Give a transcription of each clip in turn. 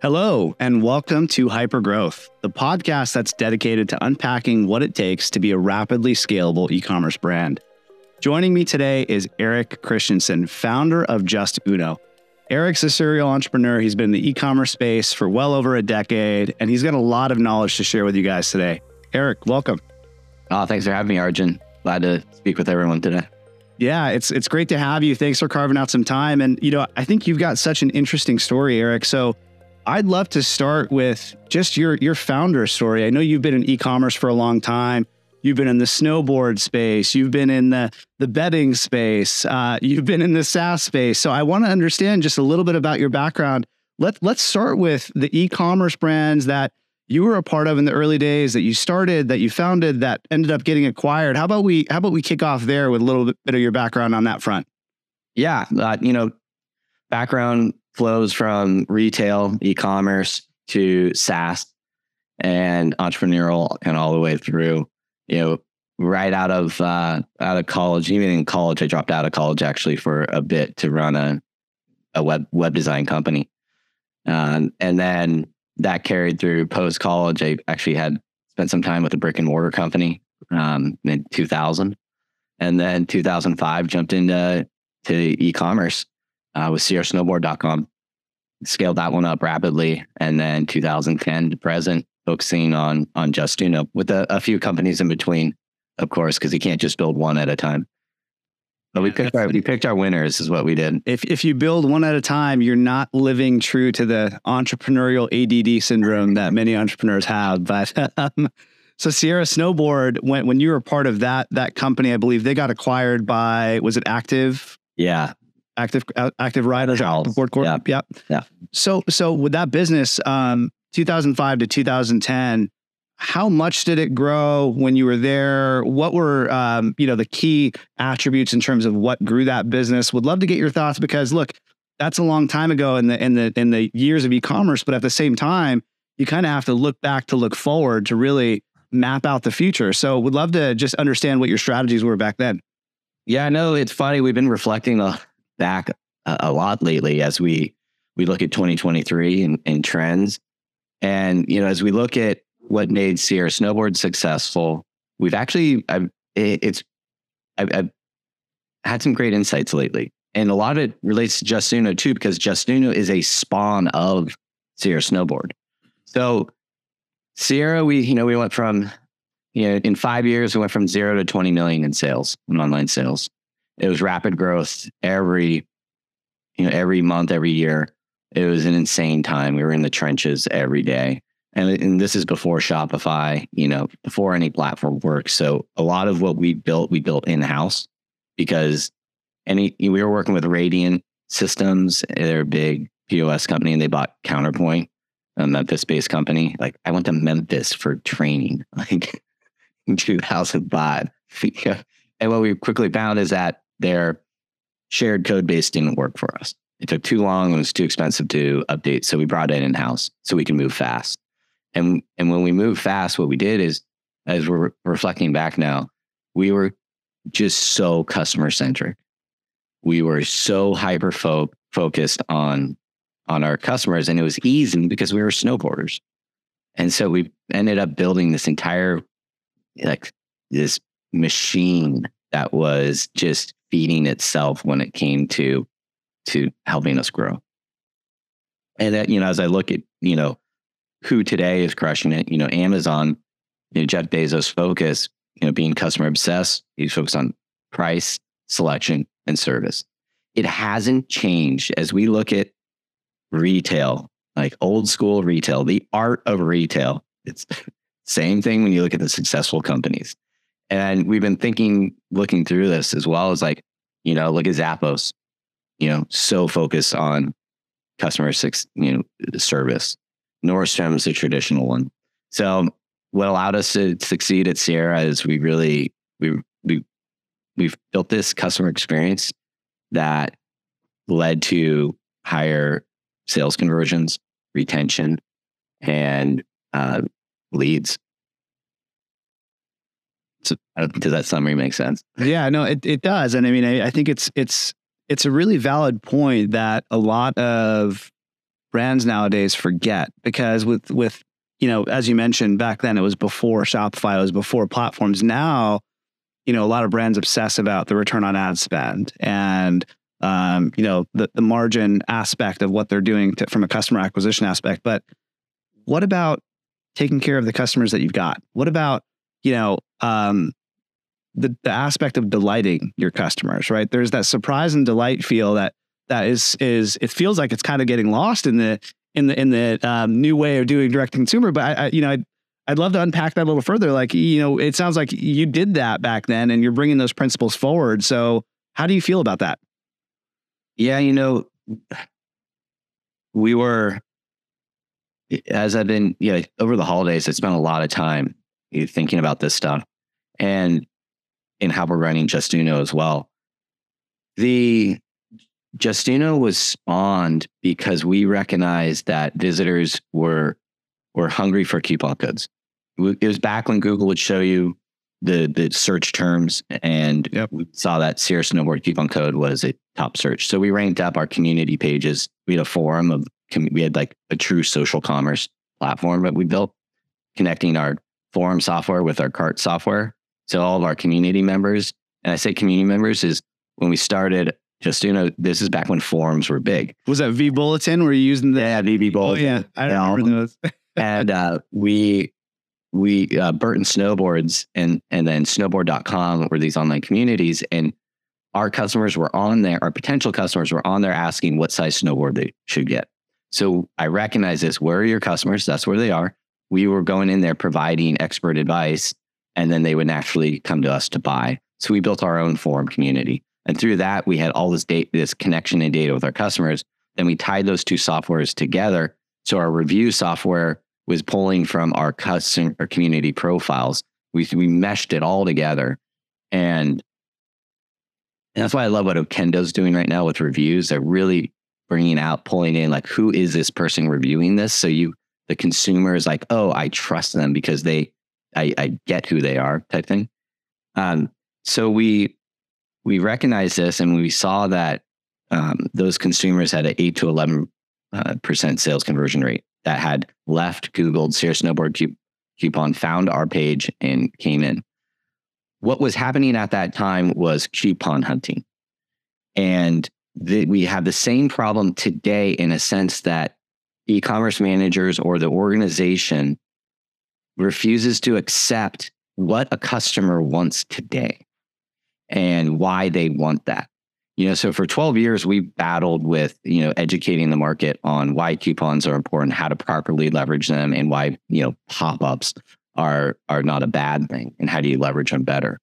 Hello, and welcome to Hypergrowth, the podcast that's dedicated to unpacking what it takes to be a rapidly scalable e commerce brand. Joining me today is Erik Christiansen, founder of Just Uno. Erik's a serial entrepreneur. He's been in the e commerce space for well over a decade, and he's got a lot of knowledge to share with you guys today. Erik, welcome. Oh, thanks for having me, Arjun. Glad to speak with everyone today. Yeah, it's it's great to have you. Thanks for carving out some time. And you know, I think you've got such an interesting story, Eric. So I'd love to start with just your your founder story. I know you've been in e-commerce for a long time. You've been in the snowboard space. You've been in the the bedding space. Uh, you've been in the SaaS space. So I want to understand just a little bit about your background. Let Let's start with the e-commerce brands that you were a part of in the early days that you started, that you founded, that ended up getting acquired. How about we How about we kick off there with a little bit of your background on that front? Yeah, uh, you know, background flows from retail, e-commerce to SaaS and entrepreneurial and all the way through. You know, right out of uh, out of college, even in college, I dropped out of college actually for a bit to run a a web web design company, um, and then that carried through post college. I actually had spent some time with a brick and mortar company um, in 2000, and then 2005 jumped into to e-commerce uh, with sierrasnowboard.com. Scaled that one up rapidly. And then 2010 to present, focusing on on Justuno with a, a few companies in between, of course, because you can't just build one at a time. But we picked our we picked our winners is what we did. If if you build one at a time, you're not living true to the entrepreneurial ADD syndrome that many entrepreneurs have. But um, so Sierra Snowboard, when when you were part of that that company, I believe they got acquired by was it Active? Yeah, active uh, active riders Charles. board corp. Yeah. yeah. Yeah. So so with that business, um, 2005 to 2010, how much did it grow when you were there? What were um, you know the key attributes in terms of what grew that business? Would love to get your thoughts because look, that's a long time ago in the in the in the years of e-commerce, but at the same time, you kind of have to look back to look forward to really map out the future. So would love to just understand what your strategies were back then. Yeah, I know it's funny. We've been reflecting a, back a, a lot lately as we we look at 2023 and, and trends. And you know, as we look at what made Sierra Snowboard successful, we've actually I've, it's I've, I've had some great insights lately, and a lot of it relates to Justuno too, because Justuno is a spawn of Sierra Snowboard. So Sierra, we you know we went from you know in five years we went from zero to 20 million in sales in online sales it was rapid growth every you know every month every year. It was an insane time. We were in the trenches every day. And, and this is before shopify you know before any platform works. So a lot of what we built we built in house because any we were working with radiant systems. They're a big pos company and they bought counterpoint a memphis based company. Like i went to memphis for training like in 2005 and what we quickly found is that their shared code base didn't work for us. It took too long. It was too expensive to update. So we brought it in house so we can move fast. And, and when we moved fast, what we did is, as we're reflecting back now, we were just so customer centric. We were so hyper fo- focused on, on our customers. And it was easy because we were snowboarders. And so we ended up building this entire, like, this machine that was just feeding itself when it came to to helping us grow. And that, you know, as I look at, you know, who today is crushing it, you know, Amazon, you know, Jeff Bezos' focus, you know, being customer obsessed, he's focused on price, selection, and service. It hasn't changed as we look at retail, like old school retail, the art of retail. It's same thing when you look at the successful companies. And we've been thinking, looking through this as well as like, you know, look at Zappos, you know, so focused on customer six, you know, service. Nordstrom's a traditional one. So what allowed us to succeed at Sierra is we really we we we've built this customer experience that led to higher sales conversions, retention, and uh, leads. Does that summary make sense? Yeah, no, it, it does. And I mean, I, I think it's it's it's a really valid point that a lot of brands nowadays forget because with with you know as you mentioned back then it was before Shopify it was before platforms now you know a lot of brands obsess about the return on ad spend and um, you know the the margin aspect of what they're doing to, from a customer acquisition aspect but what about taking care of the customers that you've got what about you know um, the, the aspect of delighting your customers right there's that surprise and delight feel that that is is it feels like it's kind of getting lost in the in the in the um, new way of doing direct consumer. But I, I you know, I'd, I'd love to unpack that a little further. Like you know, it sounds like you did that back then, and you're bringing those principles forward. So how do you feel about that? Yeah, you know, we were as I've been yeah over the holidays. I spent a lot of time thinking about this stuff and in how we're running Justuno as well. The Justuno was spawned because we recognized that visitors were were hungry for coupon codes. It was back when Google would show you the the search terms, and yep. we saw that Sierra Snowboard coupon code was a top search. So we ranked up our community pages. We had a forum of we had like a true social commerce platform that we built, connecting our forum software with our cart software. So all of our community members, and I say community members is when we started just you know, this is back when forums were big. Was that vBulletin? Were you using the yeah VB Bulletin? Oh yeah, I remember those. and uh, we we uh, Burton Snowboards and and then Snowboard.com were these online communities, and our customers were on there. Our potential customers were on there asking what size snowboard they should get. So I recognize this. Where are your customers? That's where they are. We were going in there providing expert advice, and then they would naturally come to us to buy. So we built our own forum community. And through that, we had all this data, this connection and data with our customers. Then we tied those two softwares together. So our review software was pulling from our customer community profiles. We, we meshed it all together. And, and that's why I love what Okendo's doing right now with reviews. They're really bringing out, pulling in like, who is this person reviewing this? So you, the consumer is like, oh, I trust them because they, I, I get who they are type thing. Um, so we we recognized this and we saw that um, those consumers had an 8 to 11 uh, percent sales conversion rate that had left googled Sierra snowboard coupon found our page and came in what was happening at that time was coupon hunting and the, we have the same problem today in a sense that e-commerce managers or the organization refuses to accept what a customer wants today and why they want that. You know, so for 12 years, we battled with, you know, educating the market on why coupons are important, how to properly leverage them, and why, you know, pop-ups are are not a bad thing and how do you leverage them better.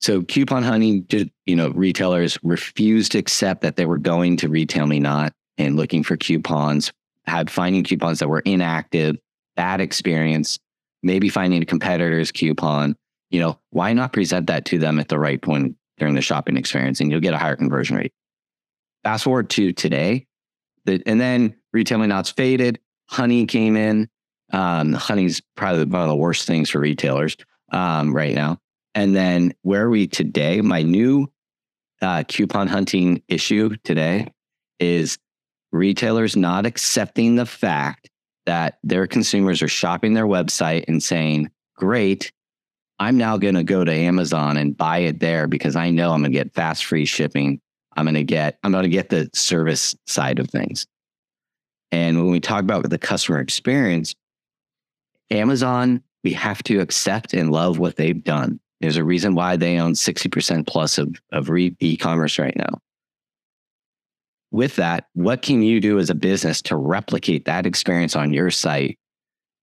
So coupon hunting, you know, retailers refused to accept that they were going to RetailMeNot and looking for coupons, had finding coupons that were inactive, bad experience, maybe finding a competitor's coupon you know, why not present that to them at the right point during the shopping experience and you'll get a higher conversion rate. Fast forward to today, the, and then RetailMeNot's faded. Honey came in. Um, honey's probably one of the worst things for retailers um, right now. And then where are we today? My new uh, coupon hunting issue today is retailers not accepting the fact that their consumers are shopping their website and saying, Great, I'm now going to go to Amazon and buy it there because I know I'm going to get fast free shipping. I'm going to get I'm going to get the service side of things. And when we talk about the customer experience, Amazon, we have to accept and love what they've done. There's a reason why they own 60% plus of, of e-commerce right now. With that, what can you do as a business to replicate that experience on your site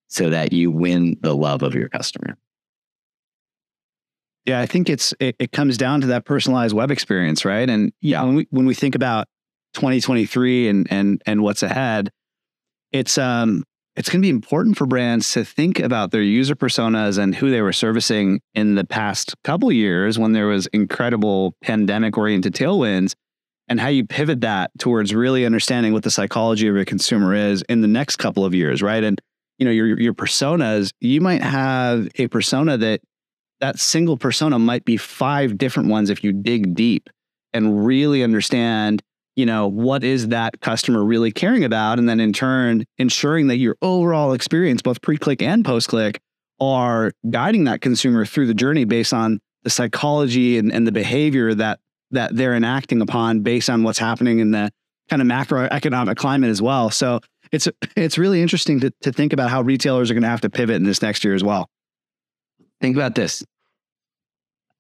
so that you win the love of your customer? Yeah, I think it's it, it, comes down to that personalized web experience, right? And yeah, when we when we think about 2023 and and and what's ahead, it's um it's going to be important for brands to think about their user personas and who they were servicing in the past couple years when there was incredible pandemic oriented tailwinds and how you pivot that towards really understanding what the psychology of a consumer is in the next couple of years, right? And you know, your your personas, you might have a persona that that single persona might be five different ones if you dig deep and really understand you know, what is that customer really caring about? And then in turn, ensuring that your overall experience, both pre click and post click, are guiding that consumer through the journey based on the psychology and, and the behavior that that they're enacting upon based on what's happening in the kind of macroeconomic climate as well. So it's it's really interesting to, to think about how retailers are going to have to pivot in this next year as well. Think about this.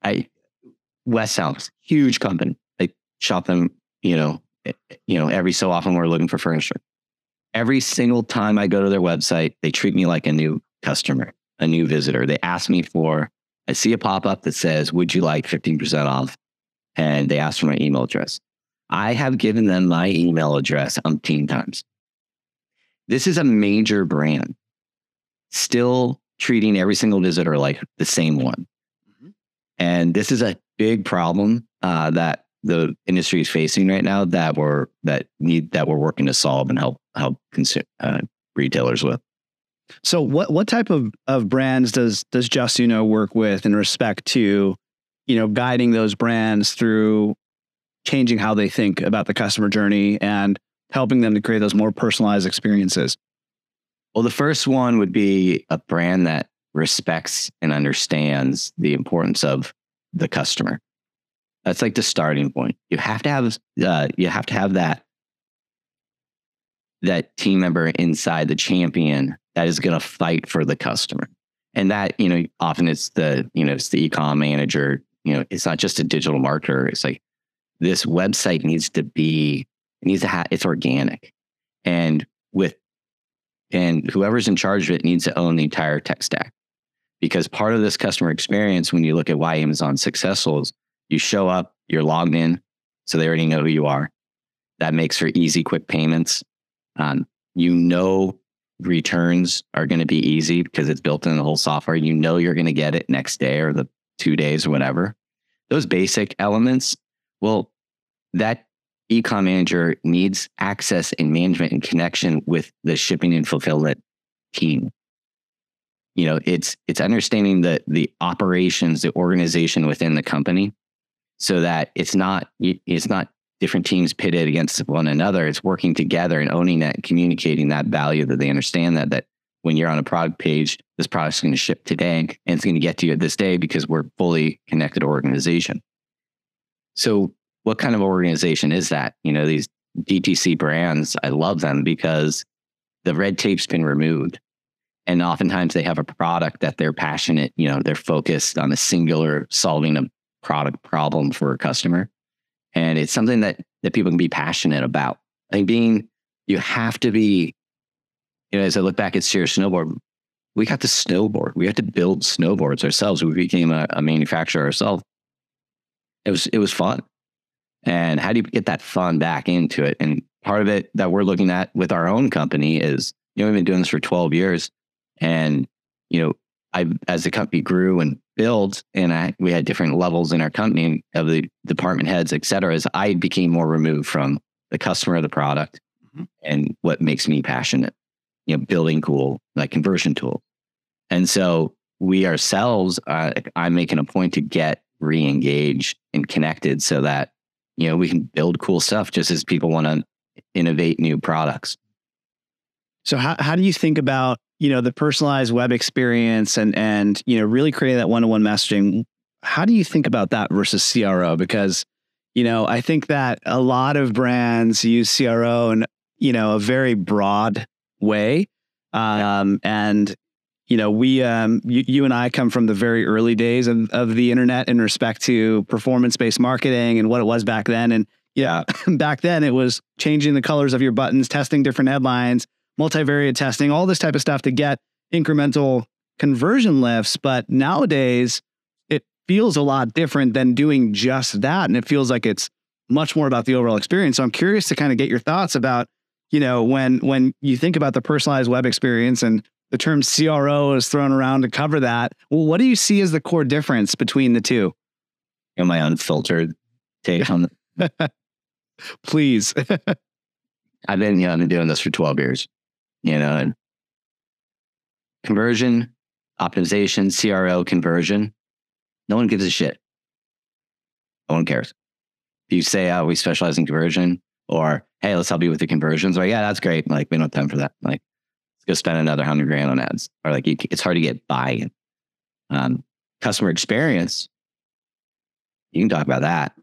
I West House, huge company. I shop them, you know, you know, every so often we're looking for furniture. Every single time I go to their website, they treat me like a new customer, a new visitor. They ask me for, I see a pop up that says, Would you like 15% off? And they asked for my email address. I have given them my email address umpteen times. This is a major brand, still treating every single visitor like the same one. Mm-hmm. And this is a big problem uh, that the industry is facing right now that we're that need that we're working to solve and help help consume, uh, retailers with. So what what type of, of brands does does Justuno work with in respect to, you know, guiding those brands through changing how they think about the customer journey and helping them to create those more personalized experiences? Well, the first one would be a brand that respects and understands the importance of the customer. That's like the starting point. You have to have uh, you have to have that that team member inside the champion that is going to fight for the customer. And that, you know, often it's the, you know, it's the ecom manager, you know, it's not just a digital marketer. It's like this website needs to be, it needs to have, it's organic. And with, and whoever's in charge of it needs to own the entire tech stack. Because part of this customer experience, when you look at why Amazon's successful, is you show up, you're logged in, so they already know who you are. That makes for easy, quick payments. Um, you know returns are going to be easy because it's built in the whole software. You know you're going to get it next day or the two days or whatever. Those basic elements, well, that ecom manager needs access and management and connection with the shipping and fulfillment team. You know, it's it's understanding the the operations, the organization within the company, so that it's not it's not different teams pitted against one another. It's working together and owning that communicating that value that they understand that that when you're on a product page, this product's going to ship today and it's going to get to you this day because we're fully connected organization. So what kind of organization is that? You know, these DTC brands, I love them because the red tape's been removed. And oftentimes they have a product that they're passionate, you know, they're focused on a singular solving a product problem for a customer and it's something that that people can be passionate about. I think being you have to be, you know, as I look back at Sierra Snowboard, we got to snowboard. We had to build snowboards ourselves. We became a, a manufacturer ourselves. It was it was fun. And how do you get that fun back into it? And part of it that we're looking at with our own company is, you know, we've been doing this for 12 years. And, you know, I as the company grew and built, and I we had different levels in our company of the department heads, et cetera, as I became more removed from the customer of the product mm-hmm. and what makes me passionate, you know, building cool like conversion tool. And so we ourselves, uh, I'm making a point to get re-engaged and connected so that you know we can build cool stuff just as people want to innovate new products. So how how do you think about you know the personalized web experience and and you know really creating that one-on-one messaging how do you think about that versus cro because you know i think that a lot of brands use cro and, you know a very broad way um, and you know we um, you, you, and i come from the very early days of, of the internet in respect to performance based marketing and what it was back then and yeah back then it was changing the colors of your buttons testing different headlines multivariate testing, all this type of stuff to get incremental conversion lifts. But nowadays, it feels a lot different than doing just that. And it feels like it's much more about the overall experience. So I'm curious to kind of get your thoughts about, you know, when when you think about the personalized web experience and the term CRO is thrown around to cover that. Well, what do you see as the core difference between the two? Know, my unfiltered take on the Please. I've been, you know, I've been doing this for 12 years you know, and conversion, optimization, CRO conversion. No one gives a shit. No one cares. If you say, oh, we specialize in conversion, Or, hey, let's help you with the conversions. Or, yeah, that's great. Like, we don't have time for that. Like, let's go spend another hundred grand on ads. Or like, you, it's hard to get buy-in. Um, customer experience, you can talk about that.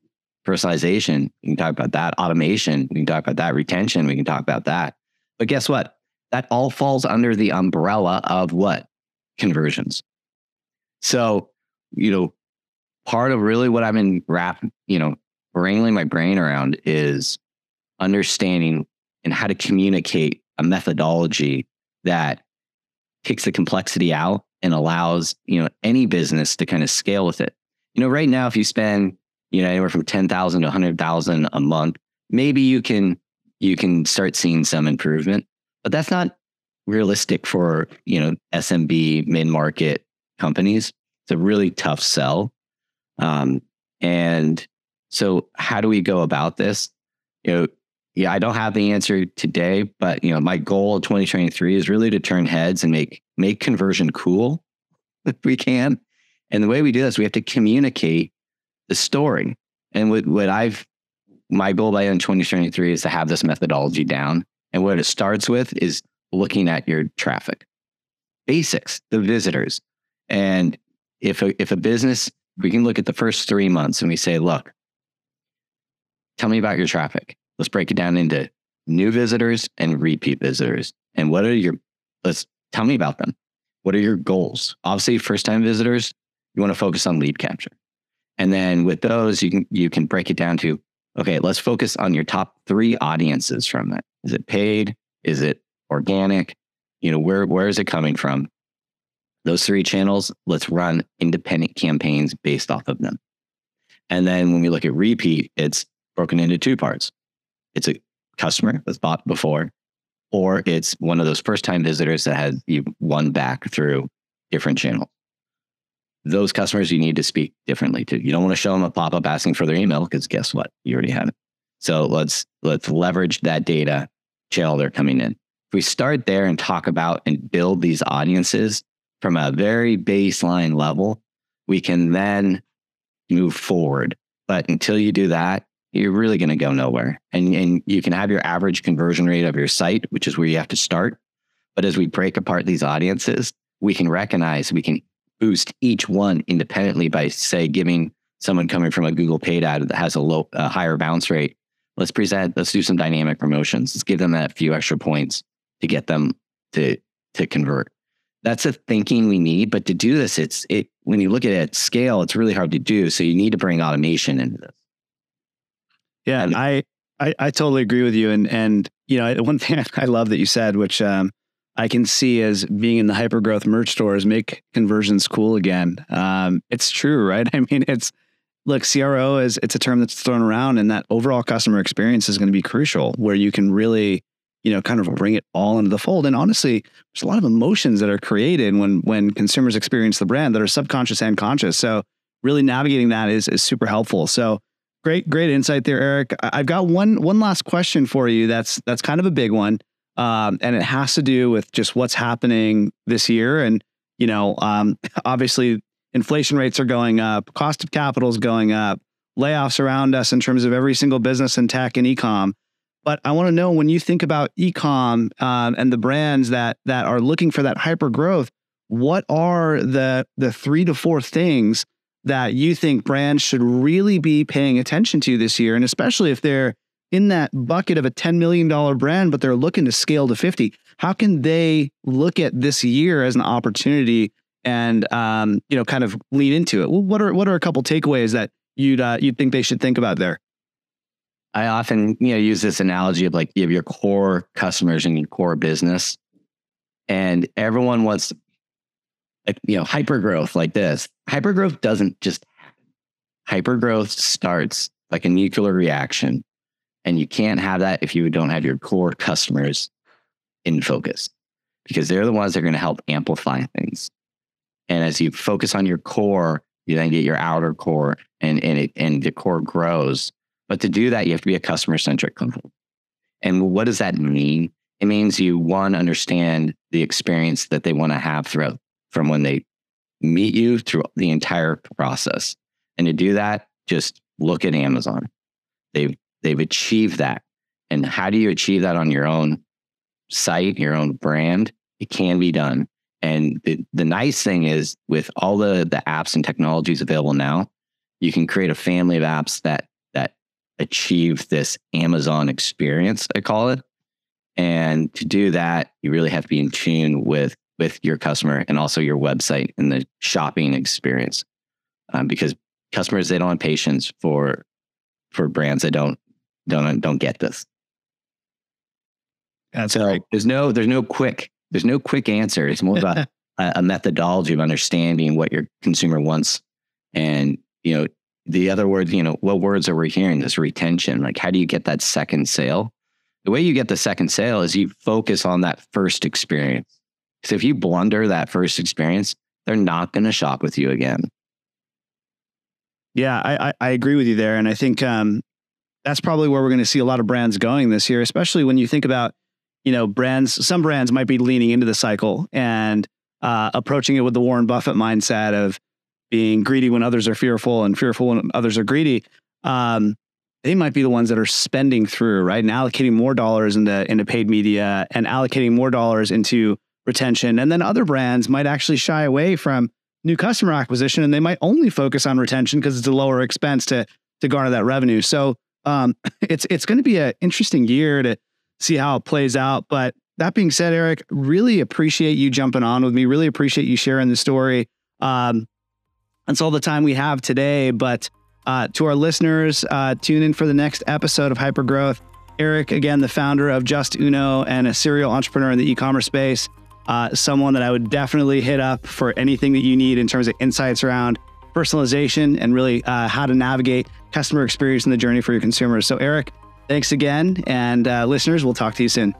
Personalization, you can talk about that. Automation, we can talk about that. Retention, we can talk about that. But guess what? That all falls under the umbrella of what? Conversions. So, you know, part of really what I've been wrap, you know, wrangling my brain around is understanding and how to communicate a methodology that takes the complexity out and allows, you know, any business to kind of scale with it. You know, right now, if you spend, you know, anywhere from 10,000 to 100,000 a month, maybe you can, you can start seeing some improvement, but that's not realistic for, you know, SMB mid market companies. It's a really tough sell. Um, and so how do we go about this? You know, yeah, I don't have the answer today, but you know, my goal of 2023 is really to turn heads and make make conversion cool if we can. And the way we do this, we have to communicate the story. And what, what I've my goal by end 2023 is to have this methodology down. And what it starts with is looking at your traffic, basics, the visitors. And if a, if a business, we can look at the first three months and we say, look, tell me about your traffic. Let's break it down into new visitors and repeat visitors. And what are your, let's tell me about them. What are your goals? Obviously, first time visitors, you want to focus on lead capture. And then with those, you can, you can break it down to, okay, let's focus on your top three audiences from that. Is it paid? Is it organic? You know, where, where is it coming from? Those three channels, let's run independent campaigns based off of them. And then when we look at repeat, it's broken into two parts it's a customer that's bought before, or it's one of those first time visitors that has you won back through different channels. Those customers you need to speak differently to. You don't want to show them a pop up asking for their email because guess what? You already have it. So let's let's leverage that data channel they're coming in. If we start there and talk about and build these audiences from a very baseline level, we can then move forward. But until you do that, you're really going to go nowhere. And, and you can have your average conversion rate of your site, which is where you have to start. But as we break apart these audiences, we can recognize, we can boost each one independently by, say, giving someone coming from a Google paid ad that has a low, a higher bounce rate. Let's present, let's do some dynamic promotions. Let's give them that few extra points to get them to, to convert. That's a thinking we need. But to do this, it's it when you look at it at scale, it's really hard to do. So you need to bring automation into this. Yeah, and I, I, I totally agree with you. And and you know, one thing I love that you said, which um, I can see as being in the hyper growth merch stores, make conversions cool again. Um, it's true, right? I mean, it's look, CRO is it's a term that's thrown around, and that overall customer experience is going to be crucial, where you can really, you know, kind of bring it all into the fold. And honestly, there's a lot of emotions that are created when when consumers experience the brand that are subconscious and conscious. So really navigating that is is super helpful. So Great, great insight there, Erik. I've got one one last question for you. That's that's kind of a big one, um, and it has to do with just what's happening this year. And you know, um, obviously, inflation rates are going up, cost of capital is going up, layoffs around us in terms of every single business in tech and ecom. But I want to know when you think about ecom um, and the brands that that are looking for that hyper growth, what are the the three to four things that you think brands should really be paying attention to this year? And especially if they're in that bucket of a $10 million brand, but they're looking to scale to 50, how can they look at this year as an opportunity and, um, you know, kind of lean into it? Well, what are, what are a couple takeaways that you'd, uh, you'd think they should think about there? I often, you know, use this analogy of like you have your core customers and your core business, and everyone wants like you know hypergrowth like this hypergrowth doesn't just happen. Hyper growth starts like a nuclear reaction and you can't have that if you don't have your core customers in focus because they're the ones that are going to help amplify things. And as you focus on your core you then get your outer core and and it and the core grows. But to do that you have to be a customer centric company. And what does that mean? It means you one understand the experience that they want to have throughout from when they meet you through the entire process. And to do that, just look at Amazon. They've they've achieved that. And how do you achieve that on your own site, your own brand? It can be done. And the, the nice thing is with all the, the apps and technologies available now, you can create a family of apps that that achieve this Amazon experience, I call it. And to do that, you really have to be in tune with with your customer and also your website and the shopping experience, um, because customers they don't have patience for for brands that don't don't don't get this. That's so right. there's no there's no quick there's no quick answer. It's more about a, a methodology of understanding what your consumer wants, and you know the other words. You know what words are we hearing? This retention. Like how do you get that second sale? The way you get the second sale is you focus on that first experience. So if you blunder that first experience, they're not going to shop with you again. Yeah, I, I, I agree with you there, and I think um, that's probably where we're going to see a lot of brands going this year, especially when you think about you know brands. Some brands might be leaning into the cycle and uh, approaching it with the Warren Buffett mindset of being greedy when others are fearful and fearful when others are greedy. Um, they might be the ones that are spending through right and allocating more dollars into into paid media and allocating more dollars into retention. And then other brands might actually shy away from new customer acquisition and they might only focus on retention because it's a lower expense to to garner that revenue. So um, it's it's going to be an interesting year to see how it plays out. But that being said, Erik, really appreciate you jumping on with me. Really appreciate you sharing the story. Um, that's all the time we have today. But uh, to our listeners, uh, tune in for the next episode of Hypergrowth. Erik, again, the founder of Justuno and a serial entrepreneur in the e-commerce space uh, someone that I would definitely hit up for anything that you need in terms of insights around personalization and really uh, how to navigate customer experience in the journey for your consumers. So, Erik, thanks again. And uh, listeners, we'll talk to you soon.